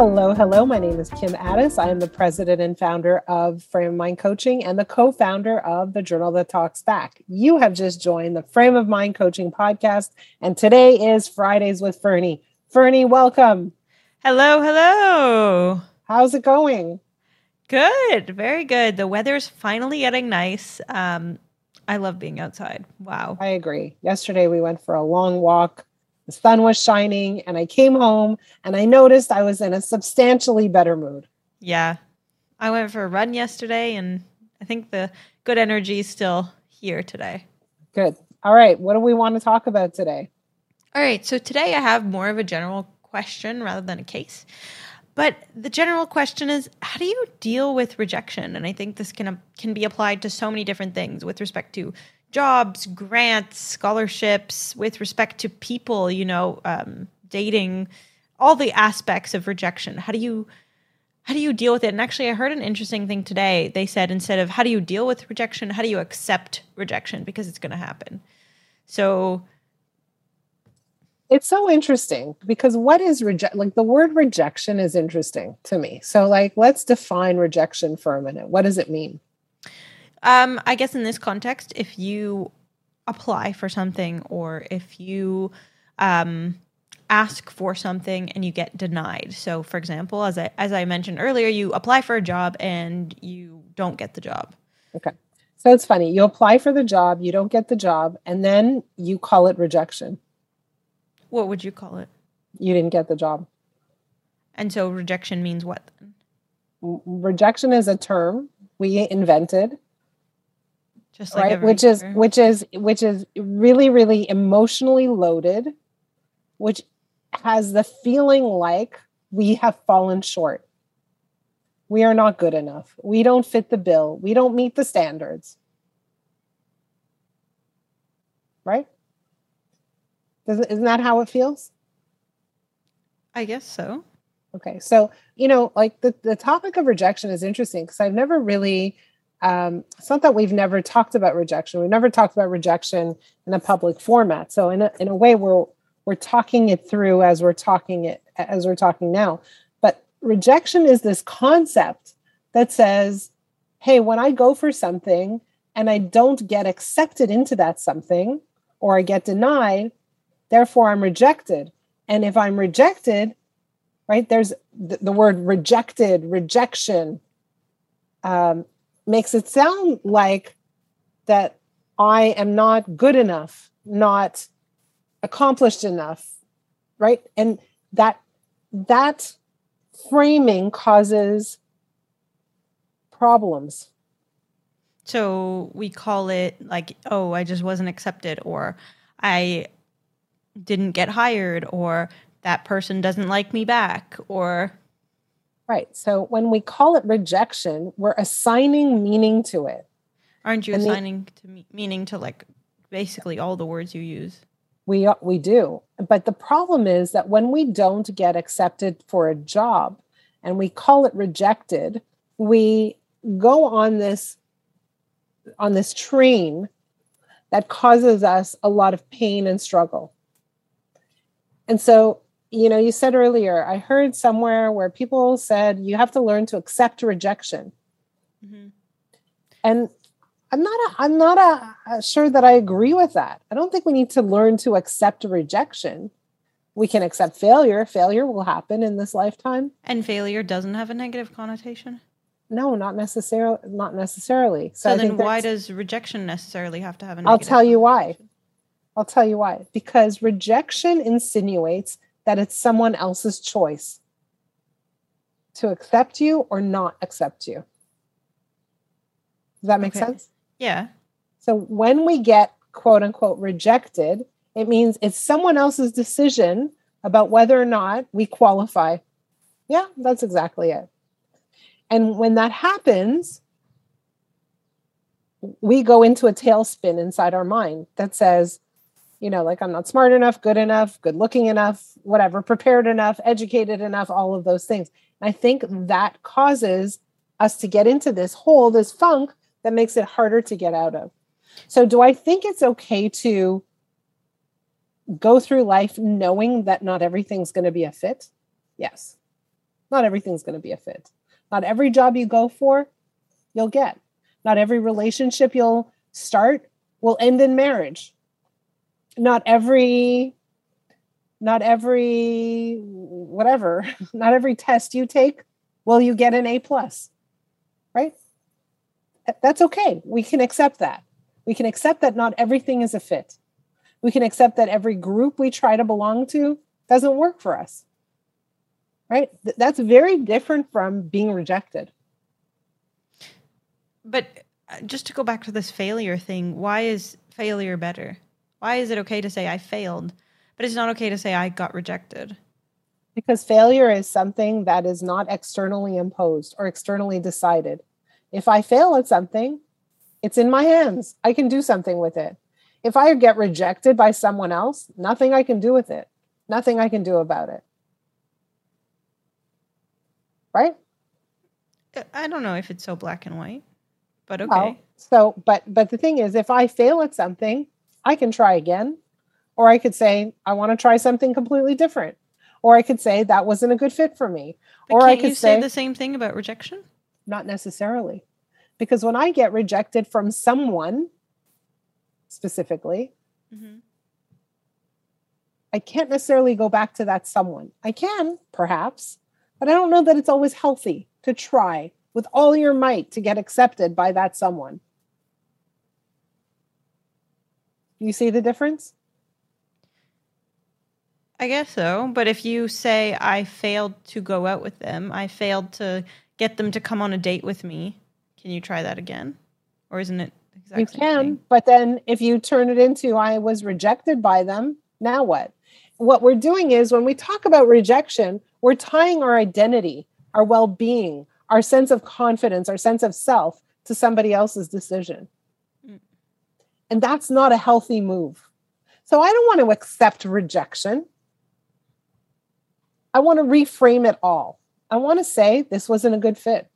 Hello, hello. My name is Kim Addis. I am the president and founder of Frame of Mind Coaching and the co founder of the Journal That Talks Back. You have just joined the Frame of Mind Coaching podcast, and today is Fridays with Ferne. Ferne, welcome. Hello, hello. How's it going? Good, very good. The weather's finally getting nice. Um, I love being outside. Wow. I agree. Yesterday we went for a long walk the sun was shining, and I came home and I noticed I was in a substantially better mood. Yeah. I went for a run yesterday, and I think the good energy is still here today. Good. All right. What do we want to talk about today? All right. So today I have more of a general question rather than a case. But the general question is how do you deal with rejection? And I think this can can be applied to so many different things with respect to jobs, grants, scholarships, with respect to people, you know, um, dating, all the aspects of rejection. How do you how do you deal with it? And actually, I heard an interesting thing today. They said instead of how do you deal with rejection, how do you accept rejection because it's going to happen. So it's so interesting because what is reject like the word rejection is interesting to me. So like let's define rejection for a minute. What does it mean? Um, I guess in this context, if you apply for something or if you um, ask for something and you get denied. So, for example, as I as I mentioned earlier, you apply for a job and you don't get the job. Okay. So it's funny. You apply for the job, you don't get the job, and then you call it rejection. What would you call it? You didn't get the job. And so rejection means what then? Rejection is a term we invented just like right? which is which is which is really really emotionally loaded which has the feeling like we have fallen short. We are not good enough. We don't fit the bill. We don't meet the standards. Right? Isn't that how it feels? I guess so. Okay so you know like the, the topic of rejection is interesting because i've never really um, it's not that we've never talked about rejection. We've never talked about rejection in a public format. So in a, in a way, we're we're talking it through as we're talking it as we're talking now. But rejection is this concept that says, "Hey, when I go for something and I don't get accepted into that something, or I get denied, therefore I'm rejected. And if I'm rejected, right? There's the, the word rejected, rejection." Um, makes it sound like that I am not good enough, not accomplished enough, right? And that that framing causes problems. So we call it like, oh, I just wasn't accepted, or I didn't get hired, or that person doesn't like me back, or Right. So when we call it rejection, we're assigning meaning to it. Aren't you and assigning the, to me- meaning to like basically all the words you use? We we do. But the problem is that when we don't get accepted for a job and we call it rejected, we go on this on this train that causes us a lot of pain and struggle. And so you know, you said earlier, I heard somewhere where people said you have to learn to accept rejection. Mm-hmm. And I'm not a, I'm not a, a sure that I agree with that. I don't think we need to learn to accept rejection. We can accept failure. Failure will happen in this lifetime. And failure doesn't have a negative connotation? No, not necessarily not necessarily. So, so then why does rejection necessarily have to have a I'll tell you why. I'll tell you why. Because rejection insinuates that it's someone else's choice to accept you or not accept you. Does that make okay. sense? Yeah. So when we get quote unquote rejected, it means it's someone else's decision about whether or not we qualify. Yeah, that's exactly it. And when that happens, we go into a tailspin inside our mind that says, you know, like I'm not smart enough, good enough, good looking enough, whatever, prepared enough, educated enough, all of those things. And I think that causes us to get into this hole, this funk that makes it harder to get out of. So, do I think it's okay to go through life knowing that not everything's going to be a fit? Yes. Not everything's going to be a fit. Not every job you go for, you'll get. Not every relationship you'll start will end in marriage. Not every not every whatever, not every test you take will you get an A plus. Right? That's okay. We can accept that. We can accept that not everything is a fit. We can accept that every group we try to belong to doesn't work for us. Right? That's very different from being rejected. But uh, just to go back to this failure thing, why is failure better? Why is it okay to say I failed, but it's not okay to say I got rejected? Because failure is something that is not externally imposed or externally decided. If I fail at something, it's in my hands. I can do something with it. If I get rejected by someone else, nothing I can do with it. Nothing I can do about it. Right? Uh, I don't know if it's so black and white, but okay. Well, so, but but the thing is, if I fail at something, I can try again, or I could say I want to try something completely different, or I could say that wasn't a good fit for me, but or I could say, say the same thing about rejection. Not necessarily, because when I get rejected from someone, specifically, mm-hmm. I can't necessarily go back to that someone. I can, perhaps, but I don't know that it's always healthy to try with all your might to get accepted by that someone. You see the difference? I guess so. But if you say, I failed to go out with them, I failed to get them to come on a date with me, can you try that again? Or isn't it exactly? You can, but then if you turn it into, I was rejected by them, now what? What we're doing is when we talk about rejection, we're tying our identity, our well being, our sense of confidence, our sense of self to somebody else's decision. And that's not a healthy move. So I don't want to accept rejection. I want to reframe it all. I want to say this wasn't a good fit.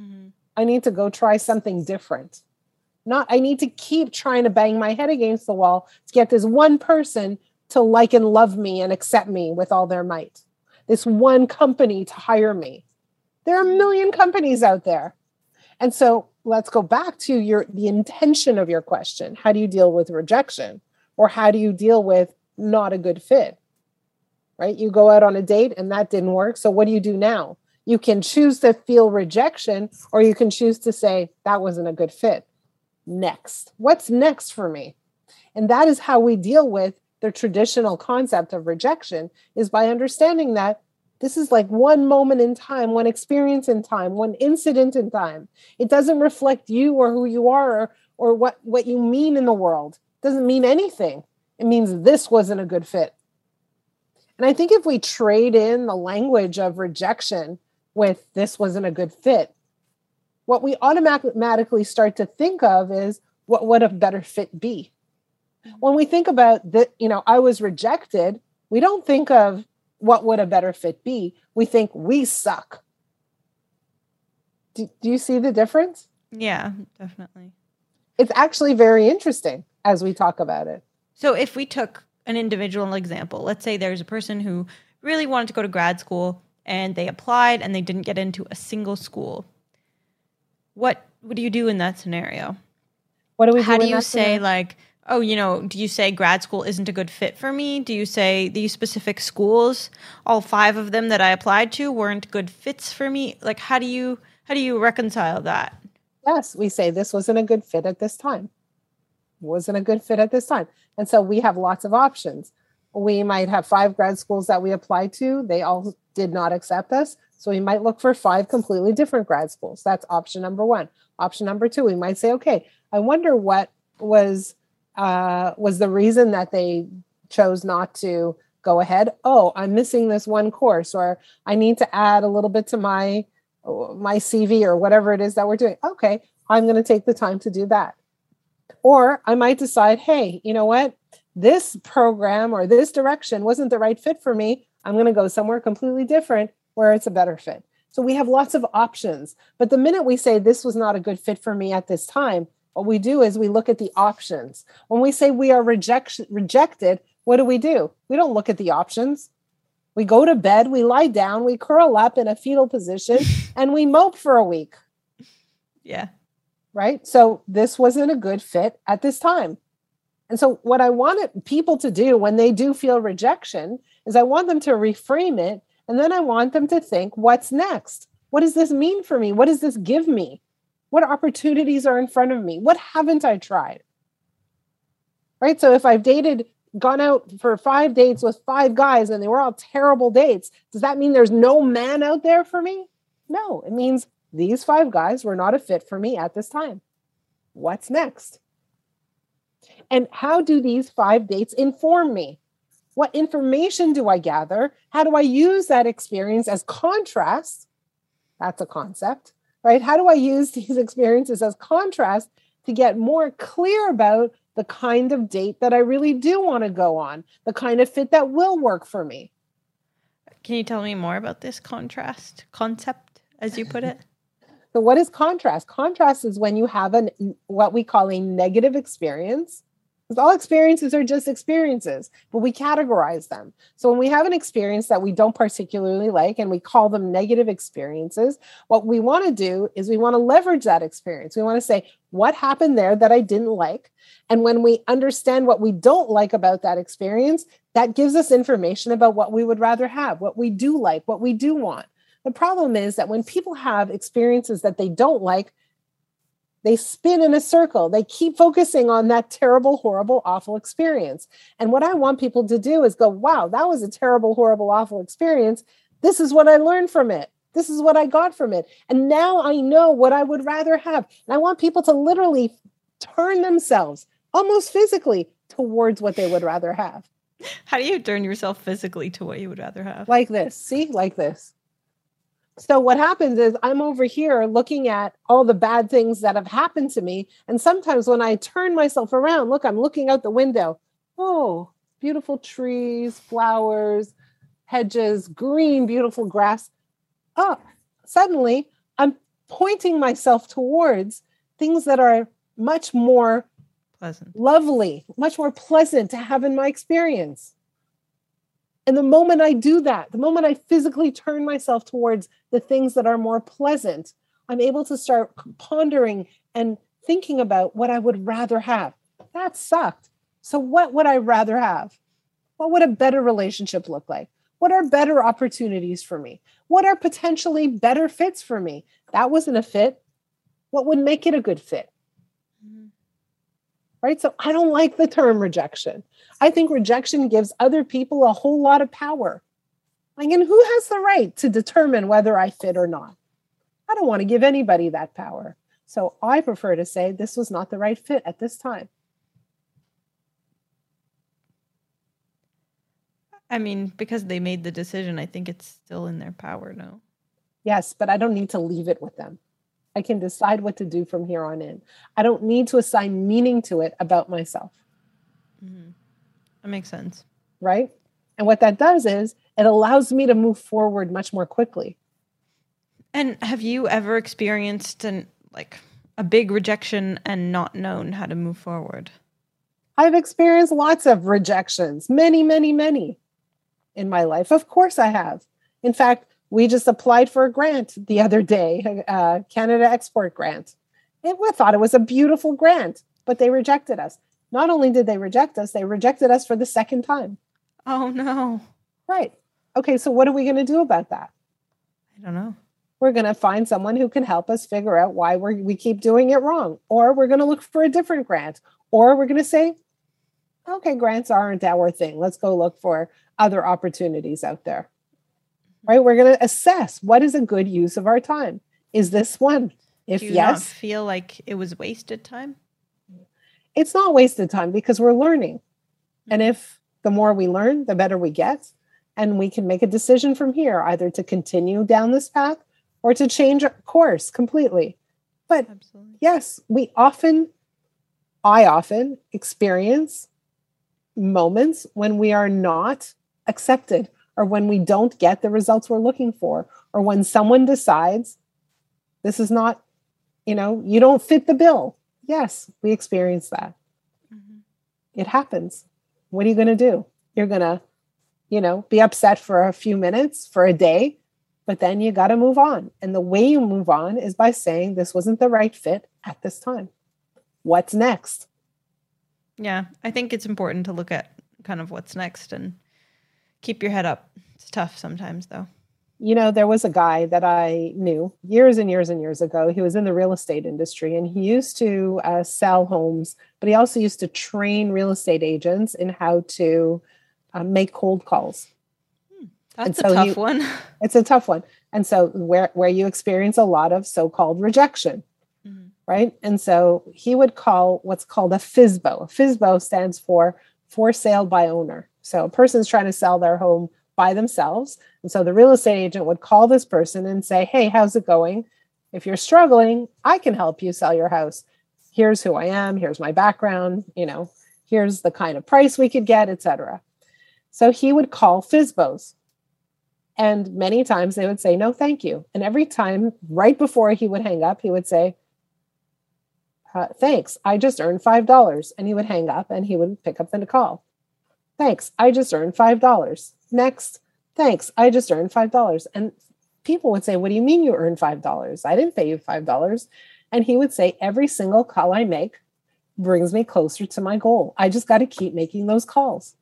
Mm-hmm. I need to go try something different. Not, I need to keep trying to bang my head against the wall to get this one person to like and love me and accept me with all their might. This one company to hire me. There are a million companies out there. And so let's go back to your the intention of your question. How do you deal with rejection? Or how do you deal with not a good fit? Right? You go out on a date and that didn't work. So what do you do now? You can choose to feel rejection or you can choose to say that wasn't a good fit. Next. What's next for me? And that is how we deal with the traditional concept of rejection is by understanding that this is like one moment in time, one experience in time, one incident in time. It doesn't reflect you or who you are or, or what, what you mean in the world. It doesn't mean anything. It means this wasn't a good fit. And I think if we trade in the language of rejection with this wasn't a good fit, what we automatically start to think of is what would a better fit be? Mm-hmm. When we think about that, you know, I was rejected, we don't think of what would a better fit be? We think we suck. Do, do you see the difference? Yeah, definitely. It's actually very interesting as we talk about it. So, if we took an individual example, let's say there's a person who really wanted to go to grad school and they applied and they didn't get into a single school. What what do you do in that scenario? What do we do How do you say scenario? like oh, you know, do you say grad school isn't a good fit for me? Do you say these specific schools, all five of them that I applied to weren't good fits for me? Like how do you how do you reconcile that? Yes, we say this wasn't a good fit at this time. Wasn't a good fit at this time. And so we have lots of options. We might have five grad schools that we applied to. They all did not accept us. So we might look for five completely different grad schools. That's option number one. Option number two, we might say, okay, I wonder what was uh, was the reason that they chose not to go ahead. Oh i'm missing this one course or i need to add a little bit to my my cv or whatever it is that we're doing. Okay i'm going to take the time to do that. Or i might decide hey you know what? This program or this direction wasn't the right fit for me. I'm going to go somewhere completely different where it's a better fit. So we have lots of options but the minute we say this was not a good fit for me at this time what we do is we look at the options. When we say we are reject- rejected, what do we do? We don't look at the options. We go to bed, we lie down, we curl up in a fetal position, and we mope for a week. Yeah. Right. So this wasn't a good fit at this time. And so, what I wanted people to do when they do feel rejection is I want them to reframe it. And then I want them to think, what's next? What does this mean for me? What does this give me? What opportunities are in front of me? What haven't I tried? Right. So, if I've dated, gone out for five dates with five guys and they were all terrible dates, does that mean there's no man out there for me? No, it means these five guys were not a fit for me at this time. What's next? And how do these five dates inform me? What information do I gather? How do I use that experience as contrast? That's a concept, right? How do I use these experiences as contrast to get more clear about the kind of date that I really do want to go on, the kind of fit that will work for me? Can you tell me more about this contrast concept, as you put it? so, what is contrast? Contrast is when you have an what we call a negative experience because all experiences are just experiences, but we categorize them. So when we have an experience that we don't particularly like and we call them negative experiences, what we want to do is we want to leverage that experience. We want to say, what happened there that I didn't like? And when we understand what we don't like about that experience, that gives us information about what we would rather have, what we do like, what we do want. The problem is that when people have experiences that they don't like, they spin in a circle. They keep focusing on that terrible, horrible, awful experience. And what I want people to do is go, wow, that was a terrible, horrible, awful experience. This is what I learned from it. This is what I got from it. And now I know what I would rather have. And I want people to literally turn themselves almost physically towards what they would rather have. How do you turn yourself physically to what you would rather have? Like this. See, like this. So what happens is I'm over here looking at all the bad things that have happened to me. And sometimes when I turn myself around, look, I'm looking out the window. Oh, beautiful trees, flowers, hedges, green, beautiful grass. Oh, suddenly I'm pointing myself towards things that are much more pleasant, lovely, much more pleasant to have in my experience. And the moment I do that, the moment I physically turn myself towards the things that are more pleasant, I'm able to start pondering and thinking about what I would rather have. That sucked. So, what would I rather have? What would a better relationship look like? What are better opportunities for me? What are potentially better fits for me? That wasn't a fit. What would make it a good fit? Right. So, I don't like the term rejection. I think rejection gives other people a whole lot of power. Like, and who has the right to determine whether I fit or not? I don't want to give anybody that power. So I prefer to say this was not the right fit at this time. I mean, because they made the decision, I think it's still in their power, no? Yes, but I don't need to leave it with them. I can decide what to do from here on in. I don't need to assign meaning to it about myself. Mm-hmm. That makes sense. Right. And what that does is it allows me to move forward much more quickly. And have you ever experienced an like a big rejection and not known how to move forward? I've experienced lots of rejections, many, many, many in my life. Of course, I have. In fact, we just applied for a grant the other day, a uh, Canada Export Grant. And we thought it was a beautiful grant, but they rejected us. Not only did they reject us, they rejected us for the second time. Oh, no. Right. Okay, so what are we going to do about that? I don't know. We're going to find someone who can help us figure out why we we keep doing it wrong. Or we're going to look for a different grant. Or we're going to say, okay, grants aren't our thing. Let's go look for other opportunities out there. Right? We're going to assess what is a good use of our time. Is this one? If yes, feel like it was wasted time it's not wasted time because we're learning. Hmm. And if the more we learn, the better we get. And we can make a decision from here either to continue down this path or to change course completely. But Absolutely. yes, we often, I often experience moments when we are not accepted or when we don't get the results we're looking for or when someone decides this is not, you know, you don't fit the bill Yes, we experience that. Mm-hmm. It happens. What are you going to do? You're going to you know, be upset for a few minutes, for a day, but then you got to move on. And the way you move on is by saying this wasn't the right fit at this time. What's next? Yeah, I think it's important to look at kind of what's next and keep your head up. It's tough sometimes, though. You know, there was a guy that I knew years and years and years ago. He was in the real estate industry and he used to uh, sell homes, but he also used to train real estate agents in how to uh, make cold calls. Hmm, that's so a tough he, one. It's a tough one. And so, where, where you experience a lot of so called rejection mm-hmm. right? And so he would call what's called a FSBO. A FSBO stands for for sale by owner. So a person's trying to sell their home by themselves. And so the real estate agent would call this person and say, Hey, how's it going? If you're struggling, I can help you sell your house. Here's who I am. Here's my background. You know, here's the kind of price we could get, etc. So he would call FSBOs. And many times they would say, No, thank you. And every time, right before he would hang up, he would say, uh, Thanks, I just earned $5. And he would hang up and he would pick up the call. Thanks, I just earned $5. Next, thanks, I just earned $5. And people would say, What do you mean you earned $5? I didn't pay you $5. And he would say, Every single call I make brings me closer to my goal. I just got to keep making those calls.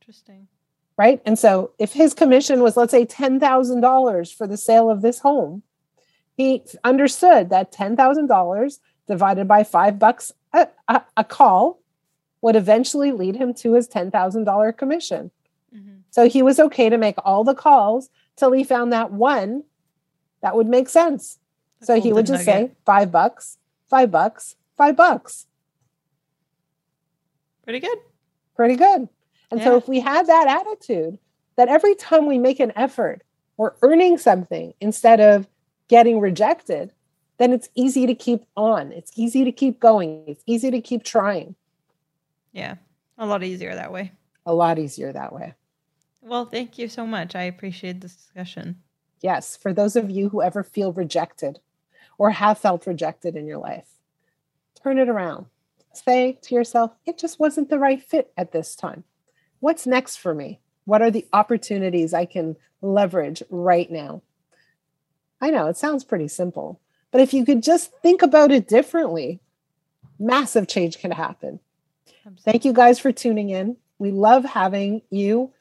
Interesting. Right. And so if his commission was, let's say, $10,000 for the sale of this home, he understood that $10,000 divided by five bucks a, a, a call would eventually lead him to his $10,000 commission. Mm-hmm. So he was okay to make all the calls till he found that one that would make sense. That's so he would just nugget. say five bucks, five bucks, five bucks. Pretty good. Pretty good. And yeah. so if we had that attitude that every time we make an effort, we're earning something instead of getting rejected, then it's easy to keep on. It's easy to keep going. It's easy to keep trying. Yeah, a lot easier that way. A lot easier that way. Well, thank you so much. I appreciate this discussion. Yes, for those of you who ever feel rejected or have felt rejected in your life, turn it around. Say to yourself, it just wasn't the right fit at this time. What's next for me? What are the opportunities I can leverage right now? I know it sounds pretty simple, but if you could just think about it differently, massive change can happen. Thank you guys for tuning in. We love having you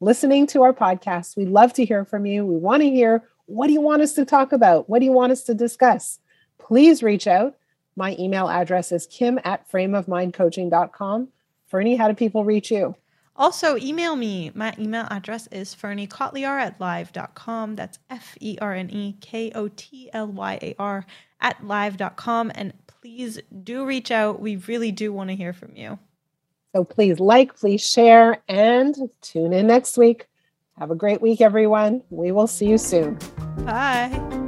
listening to our podcast. We love to hear from you. We want to hear what do you want us to talk about? What do you want us to discuss? Please reach out. My email address is kim at frameofmindcoaching.com. Ferne, how do people reach you? Also, email me. My email address is fernekotlyar at live.com. That's F E R N E K O T L Y A R at live.com. And please do reach out. We really do want to hear from you. So please like, please share, and tune in next week. Have a great week, everyone. We will see you soon. Bye.